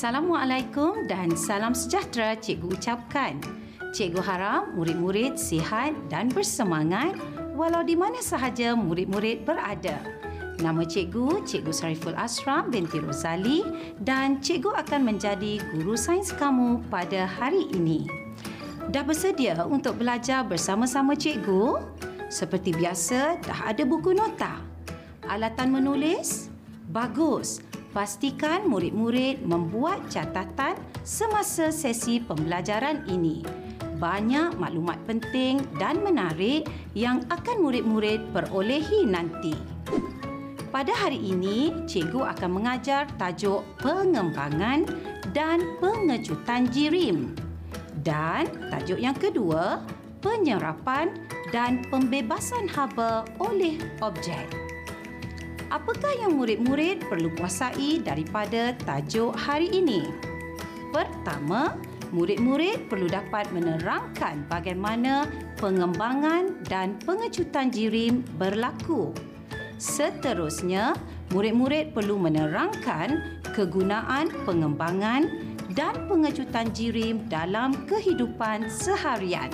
Assalamualaikum dan salam sejahtera cikgu ucapkan. Cikgu harap murid-murid sihat dan bersemangat walau di mana sahaja murid-murid berada. Nama cikgu, Cikgu Sariful Asram binti Rosali dan cikgu akan menjadi guru sains kamu pada hari ini. Dah bersedia untuk belajar bersama-sama cikgu? Seperti biasa, dah ada buku nota. Alatan menulis? Bagus. Pastikan murid-murid membuat catatan semasa sesi pembelajaran ini. Banyak maklumat penting dan menarik yang akan murid-murid perolehi nanti. Pada hari ini, cikgu akan mengajar tajuk pengembangan dan pengecutan jirim. Dan tajuk yang kedua, penyerapan dan pembebasan haba oleh objek apakah yang murid-murid perlu kuasai daripada tajuk hari ini? Pertama, murid-murid perlu dapat menerangkan bagaimana pengembangan dan pengecutan jirim berlaku. Seterusnya, murid-murid perlu menerangkan kegunaan pengembangan dan pengecutan jirim dalam kehidupan seharian.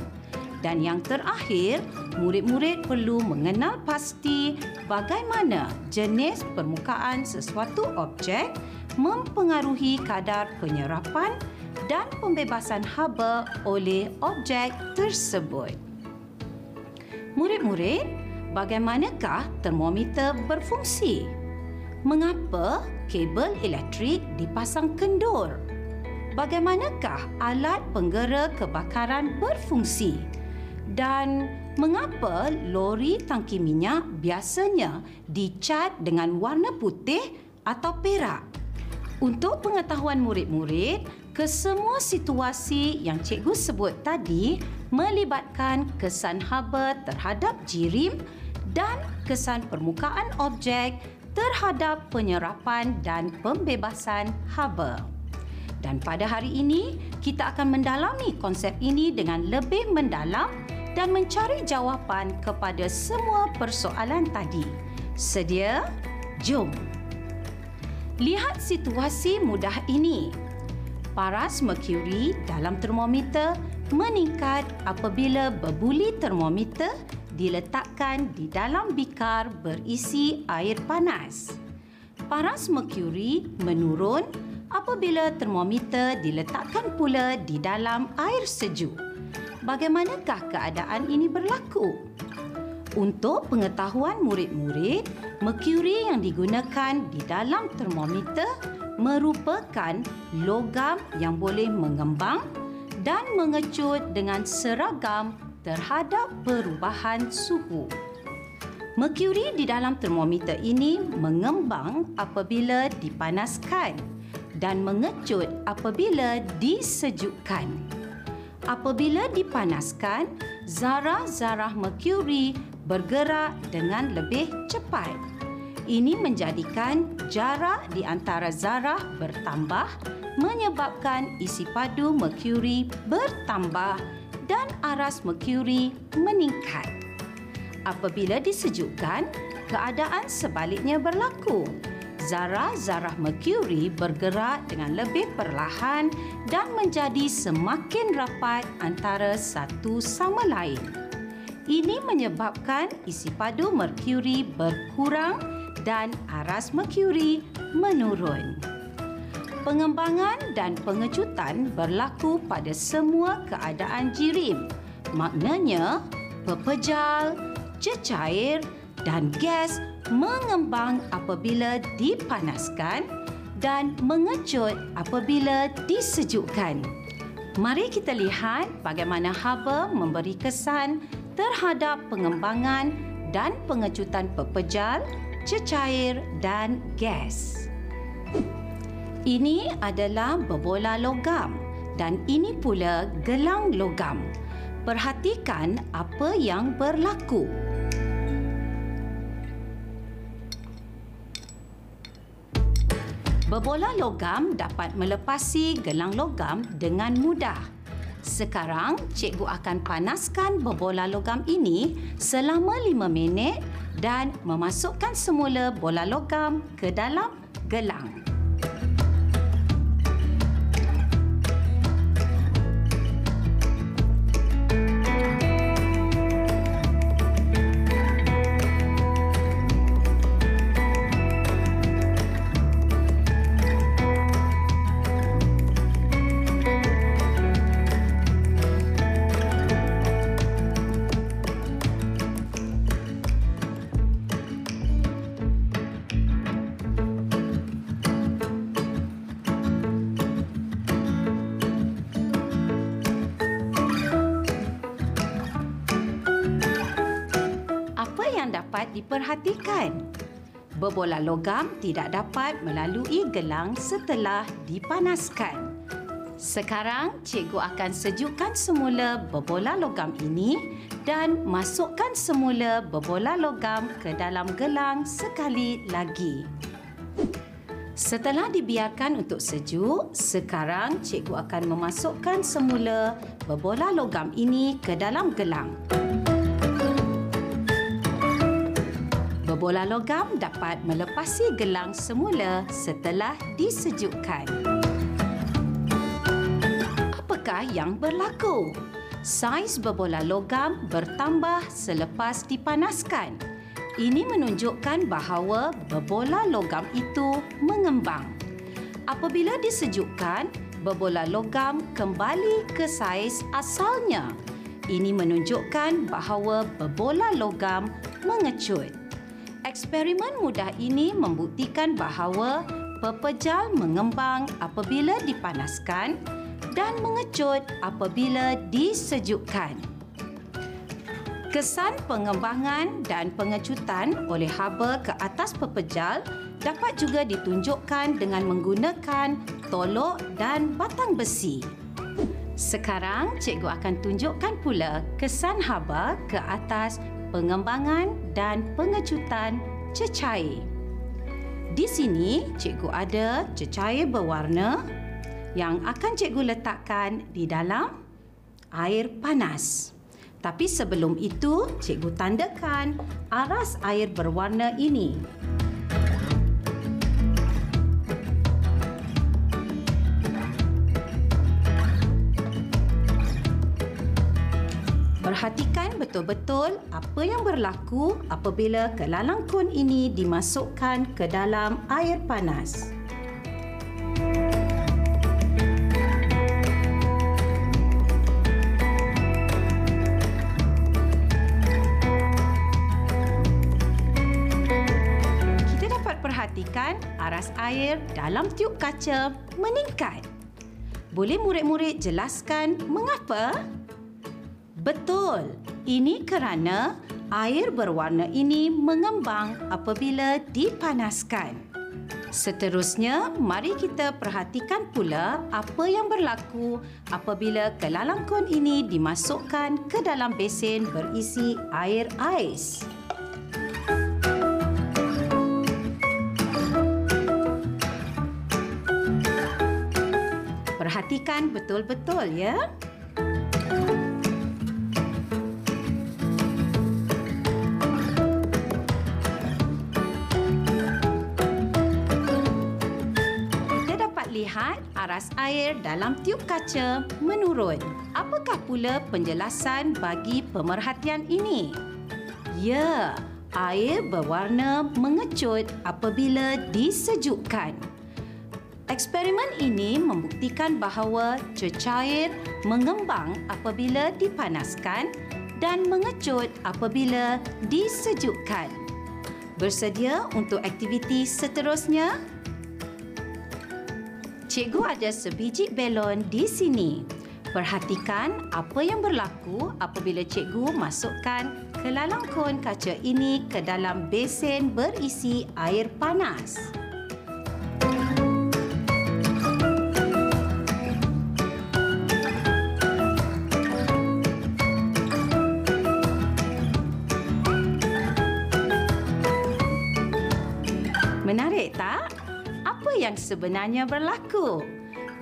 Dan yang terakhir, murid-murid perlu mengenal pasti bagaimana jenis permukaan sesuatu objek mempengaruhi kadar penyerapan dan pembebasan haba oleh objek tersebut. Murid-murid, bagaimanakah termometer berfungsi? Mengapa kabel elektrik dipasang kendur? Bagaimanakah alat penggera kebakaran berfungsi? Dan mengapa lori tangki minyak biasanya dicat dengan warna putih atau perak? Untuk pengetahuan murid-murid, kesemua situasi yang cikgu sebut tadi melibatkan kesan haba terhadap jirim dan kesan permukaan objek terhadap penyerapan dan pembebasan haba. Dan pada hari ini, kita akan mendalami konsep ini dengan lebih mendalam dan mencari jawapan kepada semua persoalan tadi. Sedia? Jom. Lihat situasi mudah ini. Paras merkuri dalam termometer meningkat apabila bebuli termometer diletakkan di dalam bikar berisi air panas. Paras merkuri menurun apabila termometer diletakkan pula di dalam air sejuk bagaimanakah keadaan ini berlaku? Untuk pengetahuan murid-murid, merkuri yang digunakan di dalam termometer merupakan logam yang boleh mengembang dan mengecut dengan seragam terhadap perubahan suhu. Merkuri di dalam termometer ini mengembang apabila dipanaskan dan mengecut apabila disejukkan apabila dipanaskan, zarah-zarah merkuri bergerak dengan lebih cepat. Ini menjadikan jarak di antara zarah bertambah menyebabkan isi padu merkuri bertambah dan aras merkuri meningkat. Apabila disejukkan, keadaan sebaliknya berlaku zarah-zarah merkuri bergerak dengan lebih perlahan dan menjadi semakin rapat antara satu sama lain. Ini menyebabkan isi padu merkuri berkurang dan aras merkuri menurun. Pengembangan dan pengecutan berlaku pada semua keadaan jirim. Maknanya, pepejal, cecair dan gas mengembang apabila dipanaskan dan mengecut apabila disejukkan. Mari kita lihat bagaimana haba memberi kesan terhadap pengembangan dan pengecutan pepejal, cecair dan gas. Ini adalah bebola logam dan ini pula gelang logam. Perhatikan apa yang berlaku. Bebola logam dapat melepasi gelang logam dengan mudah. Sekarang, cikgu akan panaskan bebola logam ini selama lima minit dan memasukkan semula bola logam ke dalam gelang. Diperhatikan. Berbola logam tidak dapat melalui gelang setelah dipanaskan. Sekarang, cikgu akan sejukkan semula berbola logam ini dan masukkan semula berbola logam ke dalam gelang sekali lagi. Setelah dibiarkan untuk sejuk, sekarang cikgu akan memasukkan semula berbola logam ini ke dalam gelang. Berbola logam dapat melepasi gelang semula setelah disejukkan. Apakah yang berlaku? Saiz berbola logam bertambah selepas dipanaskan ini menunjukkan bahawa berbola logam itu mengembang. Apabila disejukkan, berbola logam kembali ke saiz asalnya. Ini menunjukkan bahawa berbola logam mengecut. Eksperimen mudah ini membuktikan bahawa pepejal mengembang apabila dipanaskan dan mengecut apabila disejukkan. Kesan pengembangan dan pengecutan oleh haba ke atas pepejal dapat juga ditunjukkan dengan menggunakan tolok dan batang besi. Sekarang, cikgu akan tunjukkan pula kesan haba ke atas pengembangan dan pengecutan cecair. Di sini, cikgu ada cecair berwarna yang akan cikgu letakkan di dalam air panas. Tapi sebelum itu, cikgu tandakan aras air berwarna ini. Perhatikan betul-betul apa yang berlaku apabila kelalang kun ini dimasukkan ke dalam air panas. perhatikan aras air dalam tiup kaca meningkat. Boleh murid-murid jelaskan mengapa? Betul, ini kerana air berwarna ini mengembang apabila dipanaskan. Seterusnya, mari kita perhatikan pula apa yang berlaku apabila kelalangkun ini dimasukkan ke dalam besen berisi air ais. perhatikan betul-betul ya. Lihat aras air dalam tiup kaca menurun. Apakah pula penjelasan bagi pemerhatian ini? Ya, air berwarna mengecut apabila disejukkan. Eksperimen ini membuktikan bahawa cecair mengembang apabila dipanaskan dan mengecut apabila disejukkan. Bersedia untuk aktiviti seterusnya? Cikgu ada sebiji belon di sini. Perhatikan apa yang berlaku apabila cikgu masukkan kelalangkun kaca ini ke dalam besen berisi air panas. Yang sebenarnya berlaku?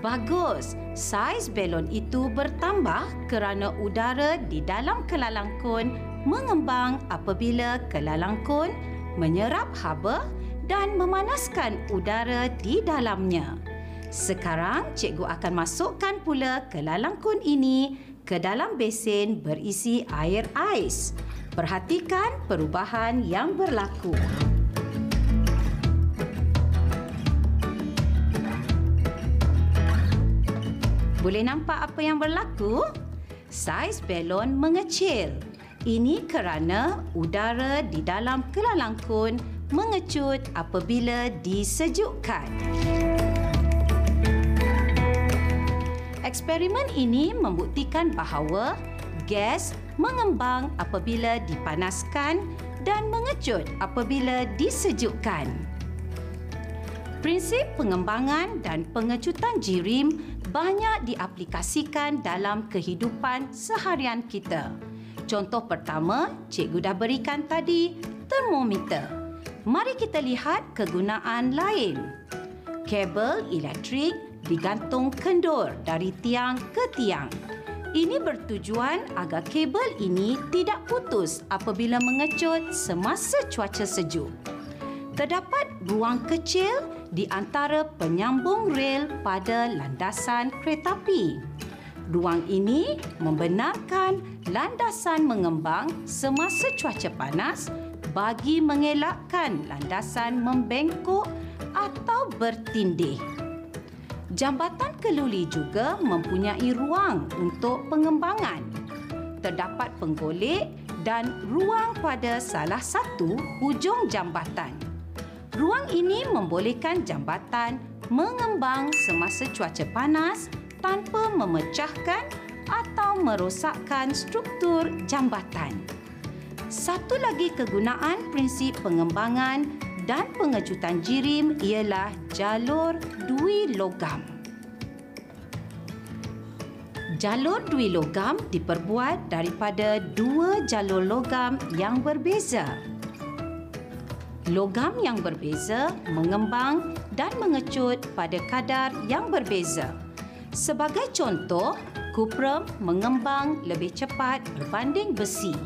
Bagus, saiz belon itu bertambah kerana udara di dalam kelalangkun mengembang apabila kelalangkun menyerap haba dan memanaskan udara di dalamnya. Sekarang, cikgu akan masukkan pula kelalangkun ini ke dalam besen berisi air ais. Perhatikan perubahan yang berlaku. Boleh nampak apa yang berlaku? Saiz belon mengecil. Ini kerana udara di dalam kelalangkun mengecut apabila disejukkan. Eksperimen ini membuktikan bahawa Gas mengembang apabila dipanaskan dan mengecut apabila disejukkan. Prinsip pengembangan dan pengecutan jirim banyak diaplikasikan dalam kehidupan seharian kita. Contoh pertama, cikgu dah berikan tadi, termometer. Mari kita lihat kegunaan lain. Kabel elektrik digantung kendur dari tiang ke tiang. Ini bertujuan agar kabel ini tidak putus apabila mengecut semasa cuaca sejuk. Terdapat ruang kecil di antara penyambung rel pada landasan kereta api. Ruang ini membenarkan landasan mengembang semasa cuaca panas bagi mengelakkan landasan membengkok atau bertindih. Jambatan keluli juga mempunyai ruang untuk pengembangan. Terdapat penggolek dan ruang pada salah satu hujung jambatan. Ruang ini membolehkan jambatan mengembang semasa cuaca panas tanpa memecahkan atau merosakkan struktur jambatan. Satu lagi kegunaan prinsip pengembangan dan pengecutan jirim ialah jalur dui logam. Jalur dui logam diperbuat daripada dua jalur logam yang berbeza logam yang berbeza mengembang dan mengecut pada kadar yang berbeza. Sebagai contoh, kuprum mengembang lebih cepat berbanding besi.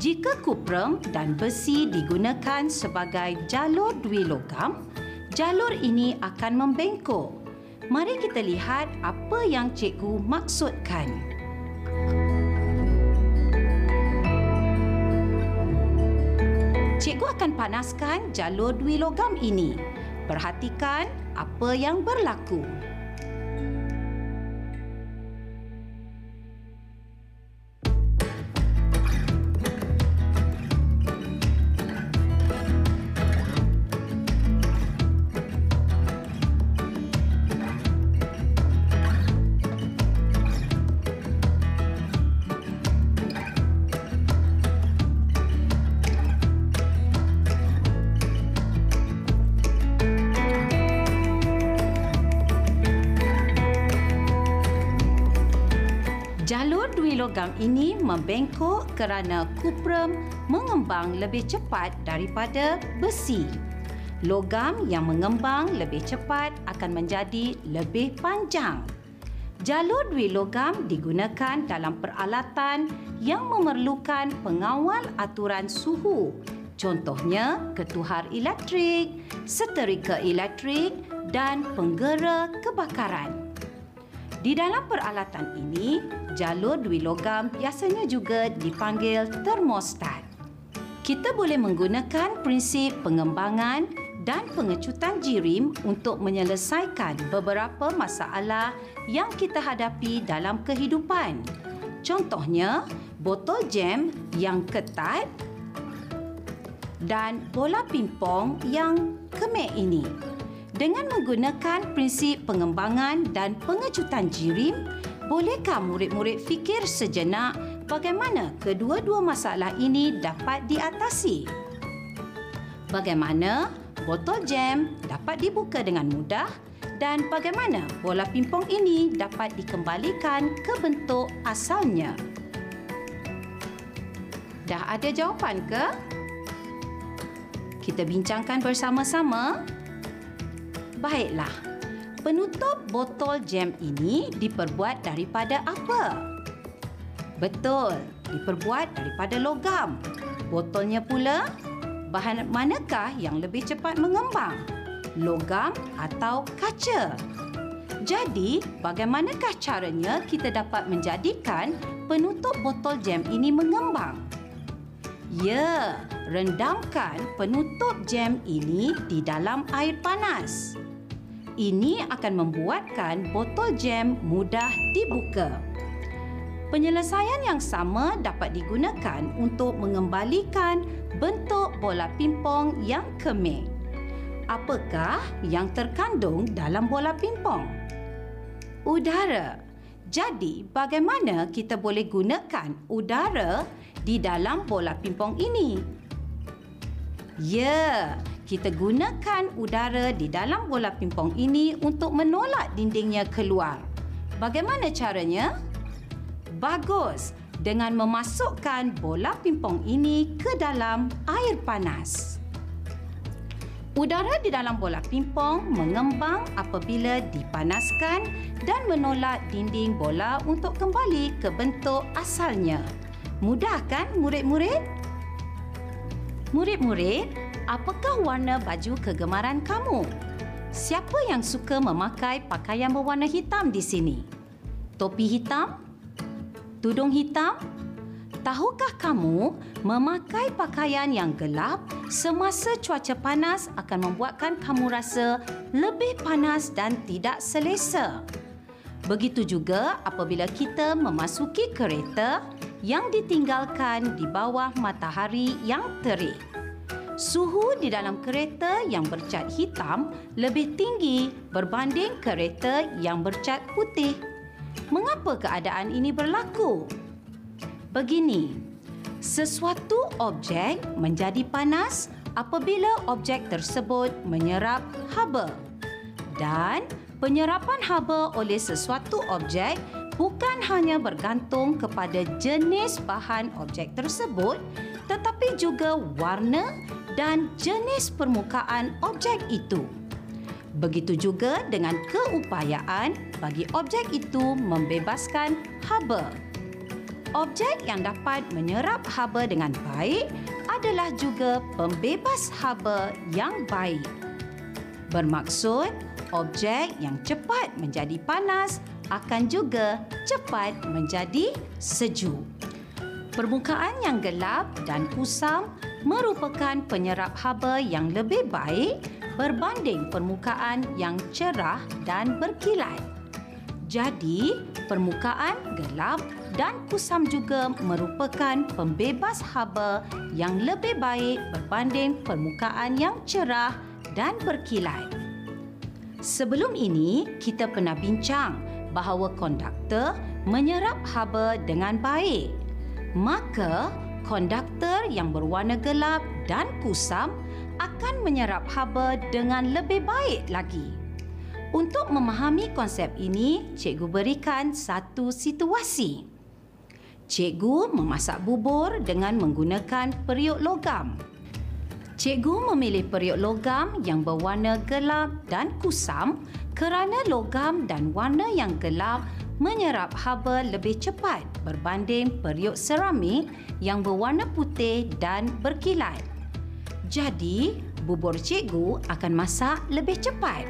Jika kuprum dan besi digunakan sebagai jalur dui logam, jalur ini akan membengkok. Mari kita lihat apa yang cikgu maksudkan. Cikgu akan panaskan jalur dui logam ini. Perhatikan apa yang berlaku. Logam ini membengkok kerana kuprum mengembang lebih cepat daripada besi. Logam yang mengembang lebih cepat akan menjadi lebih panjang. Jalur dui logam digunakan dalam peralatan yang memerlukan pengawal aturan suhu. Contohnya ketuhar elektrik, seterika elektrik dan penggera kebakaran. Di dalam peralatan ini, jalur dui logam biasanya juga dipanggil termostat. Kita boleh menggunakan prinsip pengembangan dan pengecutan jirim untuk menyelesaikan beberapa masalah yang kita hadapi dalam kehidupan. Contohnya, botol jam yang ketat dan bola pingpong yang kemek ini. Dengan menggunakan prinsip pengembangan dan pengecutan jirim, bolehkah murid-murid fikir sejenak bagaimana kedua-dua masalah ini dapat diatasi? Bagaimana botol jam dapat dibuka dengan mudah dan bagaimana bola pingpong ini dapat dikembalikan ke bentuk asalnya? Dah ada jawapan ke? Kita bincangkan bersama-sama. Baiklah. Penutup botol jam ini diperbuat daripada apa? Betul, diperbuat daripada logam. Botolnya pula, bahan manakah yang lebih cepat mengembang? Logam atau kaca? Jadi, bagaimanakah caranya kita dapat menjadikan penutup botol jam ini mengembang? Ya, rendamkan penutup jam ini di dalam air panas. Ini akan membuatkan botol jam mudah dibuka. Penyelesaian yang sama dapat digunakan untuk mengembalikan bentuk bola pingpong yang kemik. Apakah yang terkandung dalam bola pingpong? Udara. Jadi, bagaimana kita boleh gunakan udara di dalam bola pimpong ini? Ya, kita gunakan udara di dalam bola pimpong ini untuk menolak dindingnya keluar. Bagaimana caranya? Bagus, dengan memasukkan bola pimpong ini ke dalam air panas. Udara di dalam bola pimpong mengembang apabila dipanaskan dan menolak dinding bola untuk kembali ke bentuk asalnya. Mudah kan murid-murid? Murid-murid, apakah warna baju kegemaran kamu? Siapa yang suka memakai pakaian berwarna hitam di sini? Topi hitam? Tudung hitam? Tahukah kamu memakai pakaian yang gelap semasa cuaca panas akan membuatkan kamu rasa lebih panas dan tidak selesa? Begitu juga apabila kita memasuki kereta yang ditinggalkan di bawah matahari yang terik. Suhu di dalam kereta yang bercat hitam lebih tinggi berbanding kereta yang bercat putih. Mengapa keadaan ini berlaku? begini. Sesuatu objek menjadi panas apabila objek tersebut menyerap haba. Dan penyerapan haba oleh sesuatu objek bukan hanya bergantung kepada jenis bahan objek tersebut tetapi juga warna dan jenis permukaan objek itu. Begitu juga dengan keupayaan bagi objek itu membebaskan haba. Objek yang dapat menyerap haba dengan baik adalah juga pembebas haba yang baik. Bermaksud, objek yang cepat menjadi panas akan juga cepat menjadi sejuk. Permukaan yang gelap dan kusam merupakan penyerap haba yang lebih baik berbanding permukaan yang cerah dan berkilat. Jadi, permukaan gelap dan kusam juga merupakan pembebas haba yang lebih baik berbanding permukaan yang cerah dan berkilat. Sebelum ini, kita pernah bincang bahawa konduktor menyerap haba dengan baik. Maka, konduktor yang berwarna gelap dan kusam akan menyerap haba dengan lebih baik lagi. Untuk memahami konsep ini, cikgu berikan satu situasi. Cikgu memasak bubur dengan menggunakan periuk logam. Cikgu memilih periuk logam yang berwarna gelap dan kusam kerana logam dan warna yang gelap menyerap haba lebih cepat berbanding periuk seramik yang berwarna putih dan berkilat. Jadi, bubur cikgu akan masak lebih cepat.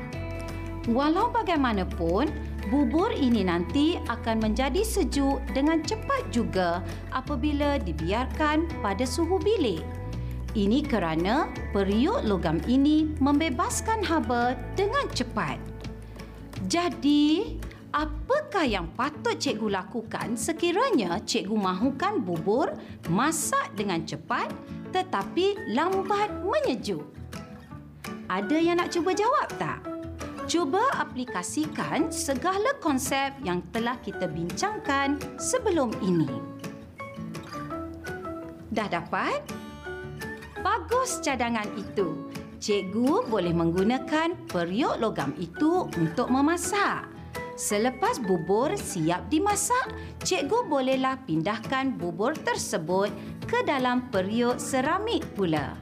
Walau bagaimanapun, bubur ini nanti akan menjadi sejuk dengan cepat juga apabila dibiarkan pada suhu bilik. Ini kerana periuk logam ini membebaskan haba dengan cepat. Jadi, apakah yang patut cikgu lakukan sekiranya cikgu mahukan bubur masak dengan cepat tetapi lambat menyejuk? Ada yang nak cuba jawab tak? Cuba aplikasikan segala konsep yang telah kita bincangkan sebelum ini. Dah dapat? Bagus cadangan itu. Cikgu boleh menggunakan periuk logam itu untuk memasak. Selepas bubur siap dimasak, cikgu bolehlah pindahkan bubur tersebut ke dalam periuk seramik pula.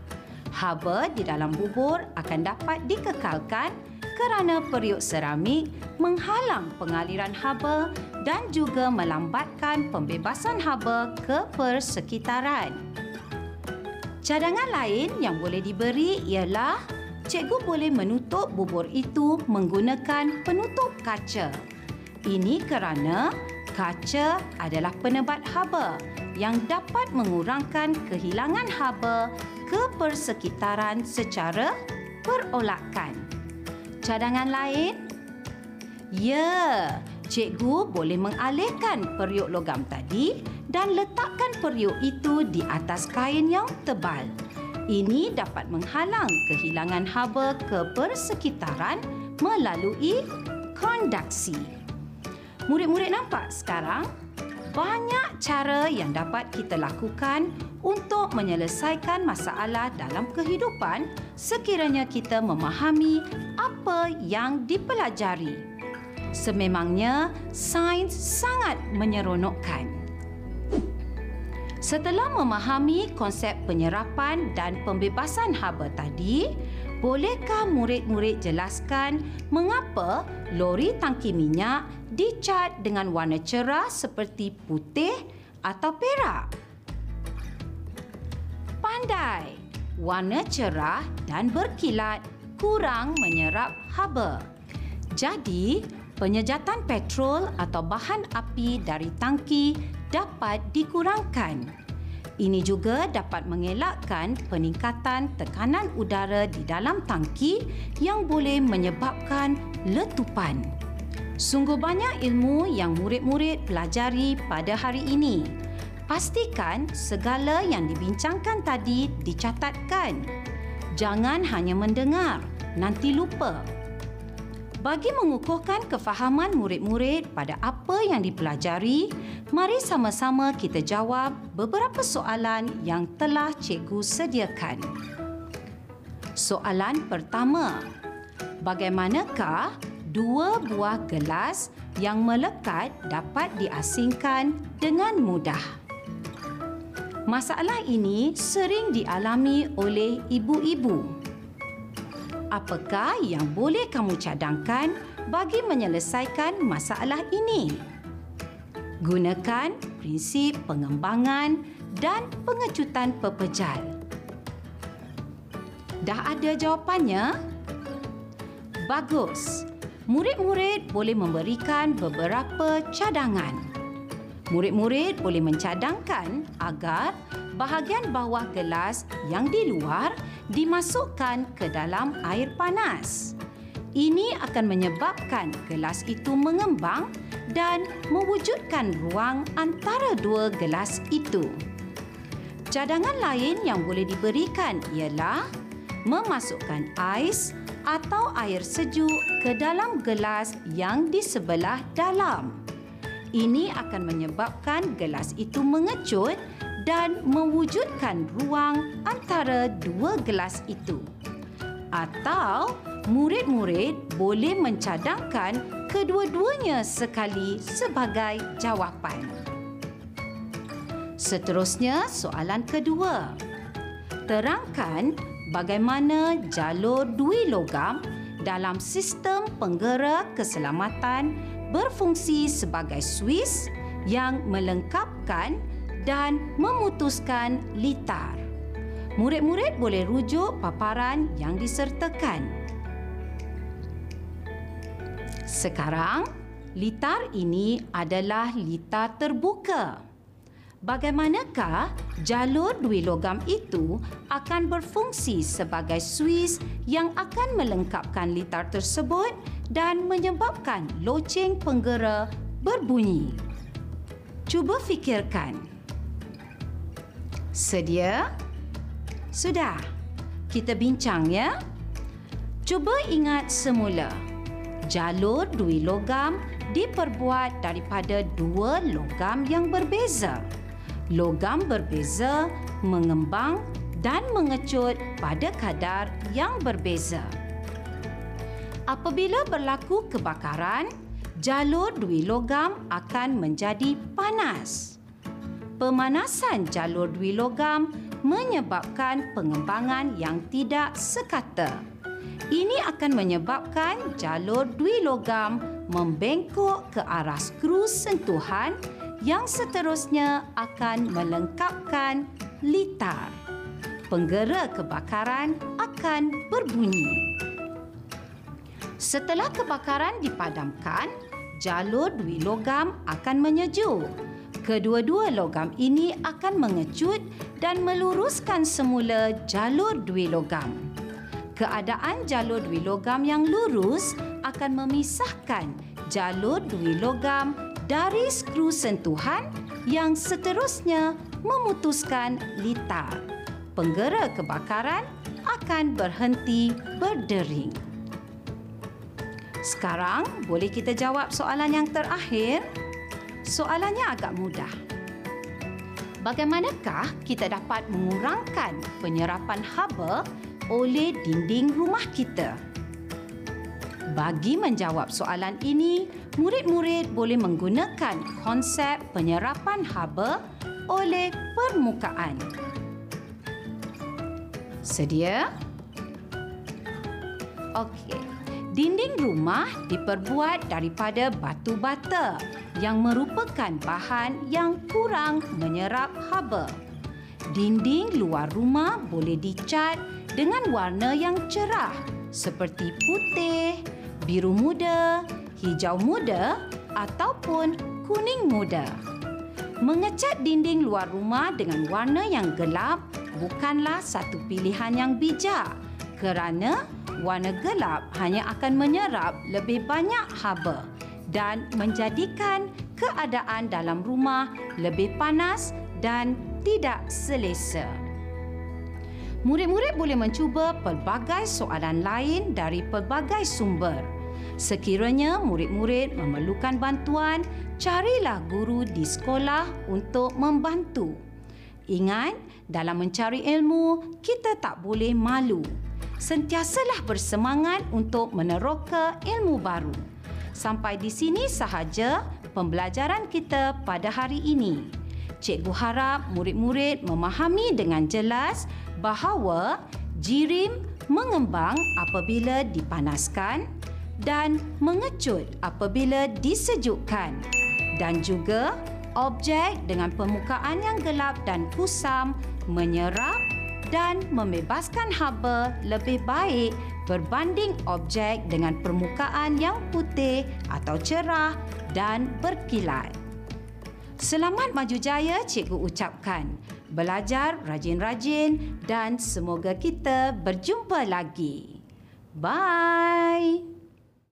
Haba di dalam bubur akan dapat dikekalkan kerana periuk seramik menghalang pengaliran haba dan juga melambatkan pembebasan haba ke persekitaran. Cadangan lain yang boleh diberi ialah cikgu boleh menutup bubur itu menggunakan penutup kaca. Ini kerana kaca adalah penebat haba yang dapat mengurangkan kehilangan haba ke persekitaran secara perolakan cadangan lain? Ya, cikgu boleh mengalihkan periuk logam tadi dan letakkan periuk itu di atas kain yang tebal. Ini dapat menghalang kehilangan haba ke persekitaran melalui konduksi. Murid-murid nampak sekarang banyak cara yang dapat kita lakukan untuk menyelesaikan masalah dalam kehidupan sekiranya kita memahami apa yang dipelajari. Sememangnya, sains sangat menyeronokkan. Setelah memahami konsep penyerapan dan pembebasan haba tadi, bolehkah murid-murid jelaskan mengapa lori tangki minyak dicat dengan warna cerah seperti putih atau perak? Pandai, warna cerah dan berkilat kurang menyerap haba. Jadi, penyejatan petrol atau bahan api dari tangki dapat dikurangkan. Ini juga dapat mengelakkan peningkatan tekanan udara di dalam tangki yang boleh menyebabkan letupan. Sungguh banyak ilmu yang murid-murid pelajari pada hari ini. Pastikan segala yang dibincangkan tadi dicatatkan. Jangan hanya mendengar, nanti lupa. Bagi mengukuhkan kefahaman murid-murid pada apa yang dipelajari, mari sama-sama kita jawab beberapa soalan yang telah cikgu sediakan. Soalan pertama, bagaimanakah dua buah gelas yang melekat dapat diasingkan dengan mudah? Masalah ini sering dialami oleh ibu-ibu apakah yang boleh kamu cadangkan bagi menyelesaikan masalah ini? Gunakan prinsip pengembangan dan pengecutan pepejal. Dah ada jawapannya? Bagus. Murid-murid boleh memberikan beberapa cadangan. Murid-murid boleh mencadangkan agar bahagian bawah gelas yang di luar dimasukkan ke dalam air panas. Ini akan menyebabkan gelas itu mengembang dan mewujudkan ruang antara dua gelas itu. Cadangan lain yang boleh diberikan ialah memasukkan ais atau air sejuk ke dalam gelas yang di sebelah dalam. Ini akan menyebabkan gelas itu mengecut dan mewujudkan ruang antara dua gelas itu. Atau murid-murid boleh mencadangkan kedua-duanya sekali sebagai jawapan. Seterusnya, soalan kedua. Terangkan bagaimana jalur dui logam dalam sistem penggera keselamatan berfungsi sebagai suis yang melengkapkan dan memutuskan litar. Murid-murid boleh rujuk paparan yang disertakan. Sekarang, litar ini adalah litar terbuka. Bagaimanakah jalur dui logam itu akan berfungsi sebagai suis yang akan melengkapkan litar tersebut dan menyebabkan loceng penggera berbunyi? Cuba fikirkan. Sedia? Sudah. Kita bincang ya. Cuba ingat semula. Jalur dui logam diperbuat daripada dua logam yang berbeza. Logam berbeza mengembang dan mengecut pada kadar yang berbeza. Apabila berlaku kebakaran, jalur dui logam akan menjadi panas pemanasan jalur dui logam menyebabkan pengembangan yang tidak sekata. Ini akan menyebabkan jalur dui logam membengkok ke arah skru sentuhan yang seterusnya akan melengkapkan litar. Penggera kebakaran akan berbunyi. Setelah kebakaran dipadamkan, jalur dui logam akan menyejuk kedua-dua logam ini akan mengecut dan meluruskan semula jalur dui logam. Keadaan jalur dui logam yang lurus akan memisahkan jalur dui logam dari skru sentuhan yang seterusnya memutuskan litar. Penggera kebakaran akan berhenti berdering. Sekarang boleh kita jawab soalan yang terakhir. Soalannya agak mudah. Bagaimanakah kita dapat mengurangkan penyerapan haba oleh dinding rumah kita? Bagi menjawab soalan ini, murid-murid boleh menggunakan konsep penyerapan haba oleh permukaan. Sedia? Okey. Dinding rumah diperbuat daripada batu bata yang merupakan bahan yang kurang menyerap haba. Dinding luar rumah boleh dicat dengan warna yang cerah seperti putih, biru muda, hijau muda ataupun kuning muda. Mengecat dinding luar rumah dengan warna yang gelap bukanlah satu pilihan yang bijak kerana warna gelap hanya akan menyerap lebih banyak haba dan menjadikan keadaan dalam rumah lebih panas dan tidak selesa. Murid-murid boleh mencuba pelbagai soalan lain dari pelbagai sumber. Sekiranya murid-murid memerlukan bantuan, carilah guru di sekolah untuk membantu. Ingat, dalam mencari ilmu, kita tak boleh malu. Sentiasalah bersemangat untuk meneroka ilmu baru. Sampai di sini sahaja pembelajaran kita pada hari ini. Cikgu harap murid-murid memahami dengan jelas bahawa jirim mengembang apabila dipanaskan dan mengecut apabila disejukkan dan juga objek dengan permukaan yang gelap dan kusam menyerap dan membebaskan haba lebih baik berbanding objek dengan permukaan yang putih atau cerah dan berkilat. Selamat maju jaya cikgu ucapkan. Belajar rajin-rajin dan semoga kita berjumpa lagi. Bye.